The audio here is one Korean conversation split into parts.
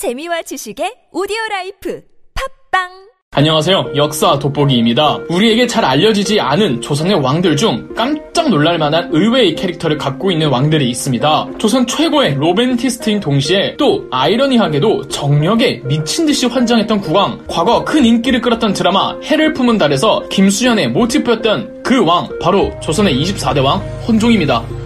재미와 지식의 오디오 라이프 팟빵 안녕하세요. 역사 돋보기입니다. 우리에게 잘 알려지지 않은 조선의 왕들 중 깜짝 놀랄 만한 의외의 캐릭터를 갖고 있는 왕들이 있습니다. 조선 최고의 로맨티스트인 동시에 또 아이러니하게도 정력에 미친 듯이 환장했던 국왕, 과거 큰 인기를 끌었던 드라마 해를 품은 달에서 김수현의 모티프였던 그 왕, 바로 조선의 24대 왕 헌종입니다.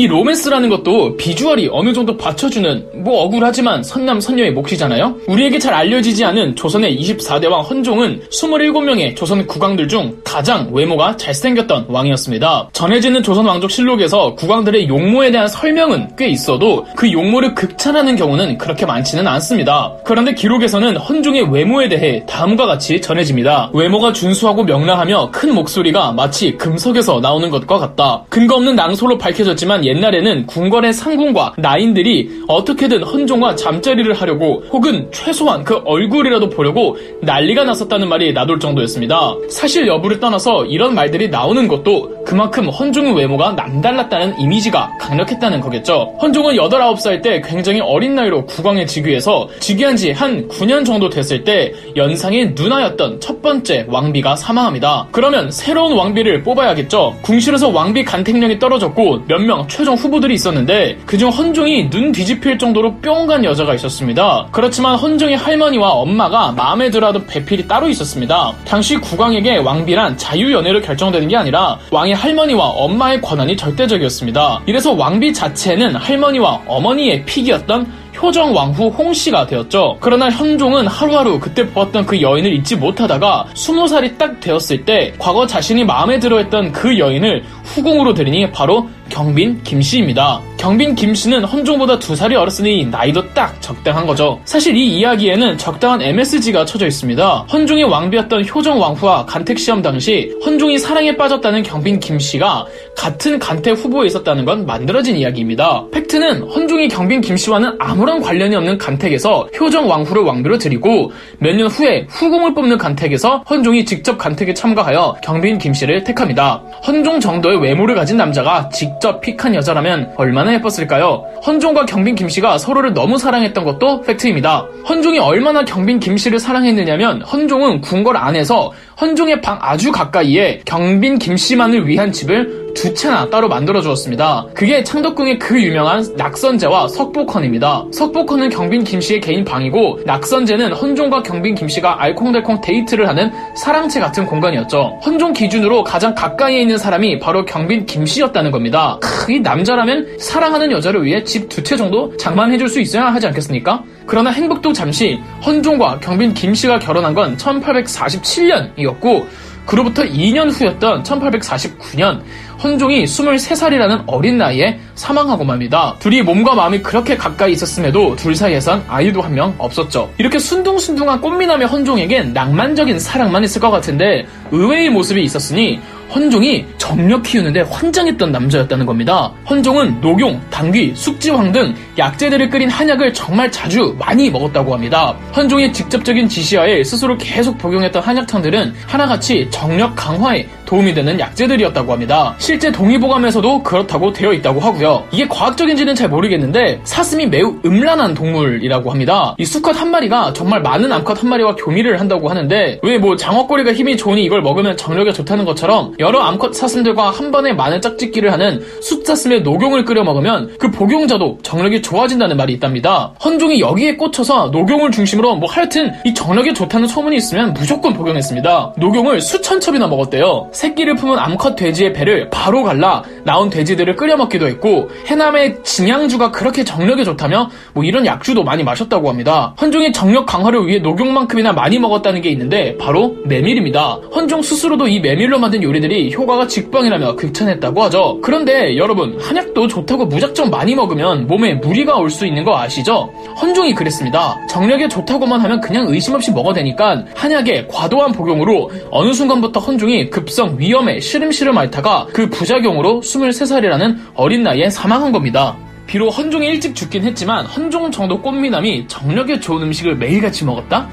이 로맨스라는 것도 비주얼이 어느 정도 받쳐주는 뭐 억울하지만 선남 선녀의 몫이잖아요. 우리에게 잘 알려지지 않은 조선의 24대 왕 헌종은 27명의 조선 국왕들 중 가장 외모가 잘생겼던 왕이었습니다. 전해지는 조선 왕족 실록에서 국왕들의 용모에 대한 설명은 꽤 있어도 그 용모를 극찬하는 경우는 그렇게 많지는 않습니다. 그런데 기록에서는 헌종의 외모에 대해 다음과 같이 전해집니다. 외모가 준수하고 명랑하며 큰 목소리가 마치 금속에서 나오는 것과 같다. 근거 없는 낭소로 밝혀졌지만 옛날에는 궁궐의 상궁과 나인들이 어떻게든 헌종과 잠자리를 하려고 혹은 최소한 그 얼굴이라도 보려고 난리가 났었다는 말이 나돌 정도였습니다. 사실 여부를 떠나서 이런 말들이 나오는 것도 그만큼 헌종의 외모가 남달랐다는 이미지가 강력했다는 거겠죠. 헌종은 8, 9살 때 굉장히 어린 나이로 국왕에 즉위해서 즉위한 지 한 9년 정도 됐을 때 연상의 누나였던 첫 번째 왕비가 사망합니다. 그러면 새로운 왕비를 뽑아야겠죠. 궁실에서 왕비 간택령이 떨어졌고 몇명 최종 후보들이 있었는데 그중 헌종이 눈 뒤집힐 정도로 뿅간 여자가 있었습니다. 그렇지만 헌종의 할머니와 엄마가 마음에 들어하던 배필이 따로 있었습니다. 당시 국왕에게 왕비란 자유연애로 결정되는 게 아니라 왕의 할머니와 엄마의 권한이 절대적이었습니다. 이래서 왕비 자체는 할머니와 어머니의 픽이었던 효정 왕후 홍씨가 되었죠. 그러나 현종은 하루하루 그때 보았던 그 여인을 잊지 못하다가 20살이 딱 되었을 때 과거 자신이 마음에 들어했던 그 여인을 후궁으로 들이니 바로 경빈 김씨입니다. 경빈 김씨는 헌종보다 두 살이 어렸으니 나이도 딱 적당한 거죠. 사실 이 이야기에는 적당한 MSG가 쳐져 있습니다. 헌종의 왕비였던 효정 왕후와 간택 시험 당시 헌종이 사랑에 빠졌다는 경빈 김씨가 같은 간택 후보에 있었다는 건 만들어진 이야기입니다. 팩트는 헌종이 경빈 김씨와는 아무런 관련이 없는 간택에서 효정 왕후를 왕비로 들이고 몇 년 후에 후궁을 뽑는 간택에서 헌종이 직접 간택에 참가하여 경빈 김씨를 택합니다. 헌종 정도의 외모를 가진 남자가 직접 픽한 여자라면 얼마나 예뻤을까요? 헌종과 경빈 김씨가 서로를 너무 사랑했던 것도 팩트입니다. 헌종이 얼마나 경빈 김씨를 사랑했느냐면 헌종은 궁궐 안에서 헌종의 방 아주 가까이에 경빈 김씨만을 위한 집을 두 채나 따로 만들어 주었습니다. 그게 창덕궁의 그 유명한 낙선재와 석복헌입니다. 석복헌은 경빈 김씨의 개인 방이고 낙선재는 헌종과 경빈 김씨가 알콩달콩 데이트를 하는 사랑채 같은 공간이었죠. 헌종 기준으로 가장 가까이에 있는 사람이 바로 경빈 김씨였다는 겁니다. 크, 이 남자라면 사랑하는 여자를 위해 집 두 채 정도 장만해줄 수 있어야 하지 않겠습니까? 그러나 행복도 잠시 헌종과 경빈 김씨가 결혼한 건 1847년이었고 그로부터 2년 후였던 1849년 헌종이 23살이라는 어린 나이에 사망하고 맙니다. 둘이 몸과 마음이 그렇게 가까이 있었음에도 둘 사이에선 아이도 한 명 없었죠. 이렇게 순둥순둥한 꽃미남의 헌종에겐 낭만적인 사랑만 있을 것 같은데 의외의 모습이 있었으니 헌종이 정력 키우는데 환장했던 남자였다는 겁니다. 헌종은 녹용, 당귀, 숙지황 등 약재들을 끓인 한약을 정말 자주 많이 먹었다고 합니다. 헌종의 직접적인 지시하에 스스로 계속 복용했던 한약탕들은 하나같이 정력 강화에 도움이 되는 약재들이었다고 합니다. 실제 동의보감에서도 그렇다고 되어 있다고 하고요. 이게 과학적인지는 잘 모르겠는데 사슴이 매우 음란한 동물이라고 합니다. 이 수컷 한 마리가 정말 많은 암컷 한 마리와 교미를 한다고 하는데 왜 뭐 장어꼬리가 힘이 좋으니 이걸 먹으면 정력에 좋다는 것처럼 여러 암컷 사슴들과 한 번에 많은 짝짓기를 하는 숫사슴의 녹용을 끓여 먹으면 그 복용자도 정력이 좋아진다는 말이 있답니다. 헌종이 여기에 꽂혀서 녹용을 중심으로 뭐 하여튼 이 정력에 좋다는 소문이 있으면 무조건 복용했습니다. 녹용을 수천 첩이나 먹었대요. 새끼를 품은 암컷 돼지의 배를 바로 갈라 나온 돼지들을 끓여 먹기도 했고 해남의 진양주가 그렇게 정력에 좋다며 뭐 이런 약주도 많이 마셨다고 합니다. 헌종이 정력 강화를 위해 녹용만큼이나 많이 먹었다는 게 있는데 바로 메밀입니다. 헌종 스스로도 이 메밀로 만든 요리들이 효과가 직방이라며 극찬했다고 하죠. 그런데 여러분 한약도 좋다고 무작정 많이 먹으면 몸에 무리가 올 수 있는 거 아시죠? 헌종이 그랬습니다. 정력에 좋다고만 하면 그냥 의심 없이 먹어대니까 한약의 과도한 복용으로 어느 순간부터 헌종이 급성 위험에 시름시름 앓다가 그 부작용으로 23살이라는 어린 나이에 사망한 겁니다. 비록 헌종이 일찍 죽긴 했지만 헌종 정도 꽃미남이 정력에 좋은 음식을 매일같이 먹었다?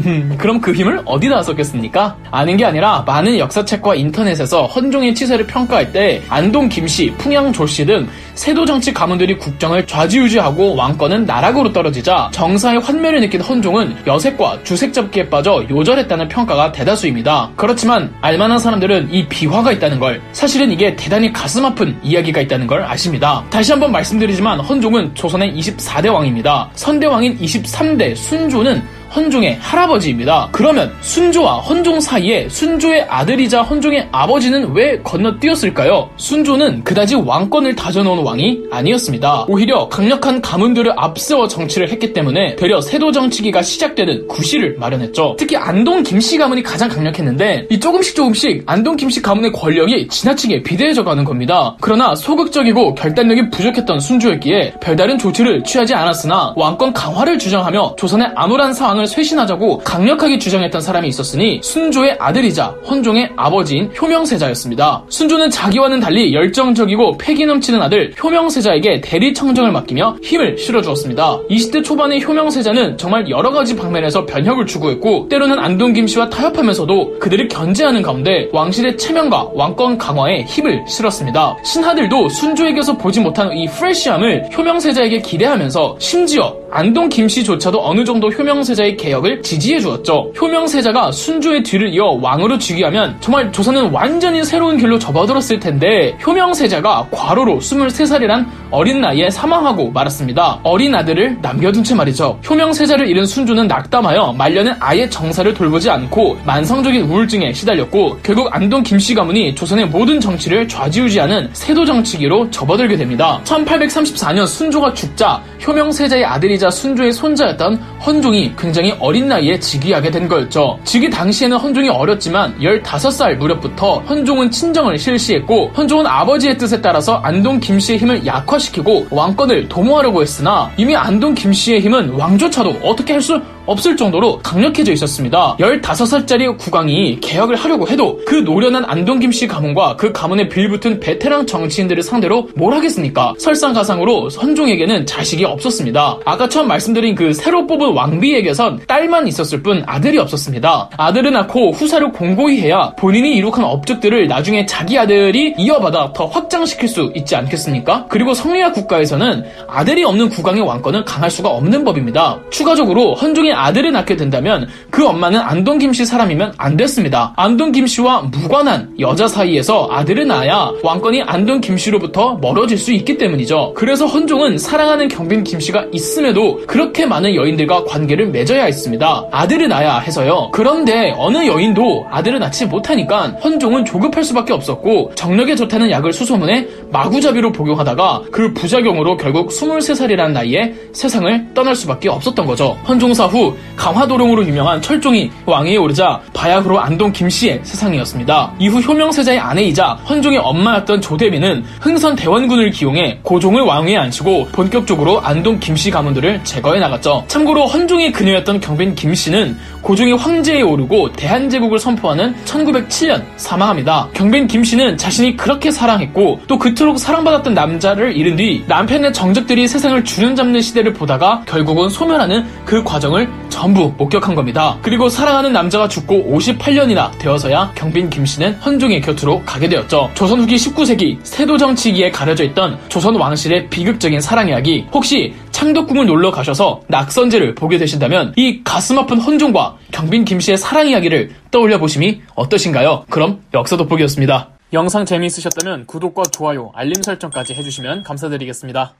음, 그럼 그 힘을 어디다 썼겠습니까? 아는 게 아니라 많은 역사책과 인터넷에서 헌종의 치세를 평가할 때 안동 김씨, 풍양 조씨 등 세도 정치 가문들이 국정을 좌지우지하고 왕권은 나락으로 떨어지자 정사의 환멸을 느낀 헌종은 여색과 주색 잡기에 빠져 요절했다는 평가가 대다수입니다. 그렇지만 알만한 사람들은 이 비화가 있다는 걸 사실은 이게 대단히 가슴 아픈 이야기가 있다는 걸 아십니다. 다시 한번 말씀드리지만 헌종은 조선의 24대 왕입니다. 선대왕인 23대 순조는 헌종의 할아버지입니다. 그러면 순조와 헌종 사이에 순조의 아들이자 헌종의 아버지는 왜 건너뛰었을까요? 순조는 그다지 왕권을 다져놓은 왕이 아니었습니다. 오히려 강력한 가문들을 앞세워 정치를 했기 때문에 되려 세도 정치기가 시작되는 구실을 마련했죠. 특히 안동 김씨 가문이 가장 강력했는데 이 조금씩 조금씩 안동 김씨 가문의 권력이 지나치게 비대해져 가는 겁니다. 그러나 소극적이고 결단력이 부족했던 순조였기에 별다른 조치를 취하지 않았으나 왕권 강화를 주장하며 조선의 암울한 상황을 왕을 쇄신하자고 강력하게 주장했던 사람이 있었으니 순조의 아들이자 헌종의 아버지인 효명세자였습니다. 순조는 자기와는 달리 열정적이고 패기 넘치는 아들 효명세자에게 대리 청정을 맡기며 힘을 실어주었습니다. 20대 초반의 효명세자는 정말 여러 가지 방면에서 변혁을 추구했고 때로는 안동 김씨와 타협하면서도 그들을 견제하는 가운데 왕실의 체면과 왕권 강화에 힘을 실었습니다. 신하들도 순조에게서 보지 못한 이 프레시함을 효명세자에게 기대하면서 심지어 안동 김씨조차도 어느 정도 효명세자의 개혁을 지지해 주었죠. 효명세자가 순조의 뒤를 이어 왕으로 즉위하면 정말 조선은 완전히 새로운 길로 접어들었을 텐데 효명세자가 과로로 23살이란 어린 나이에 사망하고 말았습니다. 어린 아들을 남겨둔 채 말이죠. 효명세자를 잃은 순조는 낙담하여 말년은 아예 정사를 돌보지 않고 만성적인 우울증에 시달렸고 결국 안동 김씨 가문이 조선의 모든 정치를 좌지우지하는 세도 정치기로 접어들게 됩니다. 1834년 순조가 죽자 효명세자의 아들이자 순조의 손자였던 헌종이 굉장히 어린 나이에 즉위하게 된 거였죠. 즉위 당시에는 헌종이 어렸지만 15살 무렵부터 헌종은 친정을 실시했고 헌종은 아버지의 뜻에 따라서 안동 김씨의 힘을 약화 시키고 왕권을 도모하려고 했으나 이미 안동 김씨의 힘은 왕조차도 어떻게 할 수 없을 정도로 강력해져 있었습니다. 15살짜리 국왕이 개혁을 하려고 해도 그 노련한 안동 김씨 가문과 그 가문에 빌붙은 베테랑 정치인들을 상대로 뭘 하겠습니까? 설상가상으로 헌종에게는 자식이 없었습니다. 아까 처음 말씀드린 그 새로 뽑은 왕비에게선 딸만 있었을 뿐 아들이 없었습니다. 아들을 낳고 후사를 공고히 해야 본인이 이룩한 업적들을 나중에 자기 아들이 이어받아 더 확장시킬 수 있지 않겠습니까? 그리고 성리학 국가에서는 아들이 없는 국왕의 왕권은 강할 수가 없는 법입니다. 추가적으로 헌종 이 아들을 낳게 된다면 그 엄마는 안동 김씨 사람이면 안 됐습니다. 안동 김씨와 무관한 여자 사이에서 아들을 낳아야 왕권이 안동 김씨로부터 멀어질 수 있기 때문이죠. 그래서 헌종은 사랑하는 경빈 김씨가 있음에도 그렇게 많은 여인들과 관계를 맺어야 했습니다. 아들을 낳아야 해서요. 그런데 어느 여인도 아들을 낳지 못하니까 헌종은 조급할 수밖에 없었고 정력에 좋다는 약을 수소문해 마구잡이로 복용하다가 그 부작용으로 결국 23살이라는 나이에 세상을 떠날 수밖에 없었던 거죠. 헌종사 후 강화도령으로 유명한 철종이 왕위에 오르자 바야흐로 안동 김씨의 세상이었습니다. 이후 효명세자의 아내이자 헌종의 엄마였던 조대비는 흥선 대원군을 기용해 고종을 왕위에 앉히고 본격적으로 안동 김씨 가문들을 제거해 나갔죠. 참고로 헌종의 그녀였던 경빈 김씨는 고종이 황제에 오르고 대한제국을 선포하는 1907년 사망합니다. 경빈 김씨는 자신이 그렇게 사랑했고 또 그토록 사랑받았던 남자를 잃은 뒤 남편의 정적들이 세상을 주름잡는 시대를 보다가 결국은 소멸하는 그 과정을 전부 목격한 겁니다. 그리고 사랑하는 남자가 죽고 58년이나 되어서야 경빈 김씨는 헌종의 곁으로 가게 되었죠. 조선 후기 19세기 세도 정치기에 가려져 있던 조선 왕실의 비극적인 사랑 이야기 혹시 창덕궁을 놀러 가셔서 낙선제를 보게 되신다면 이 가슴 아픈 헌종과 경빈 김씨의 사랑 이야기를 떠올려 보심이 어떠신가요? 그럼 역사 돋보기였습니다. 영상 재미있으셨다면 구독과 좋아요, 알림 설정까지 해주시면 감사드리겠습니다.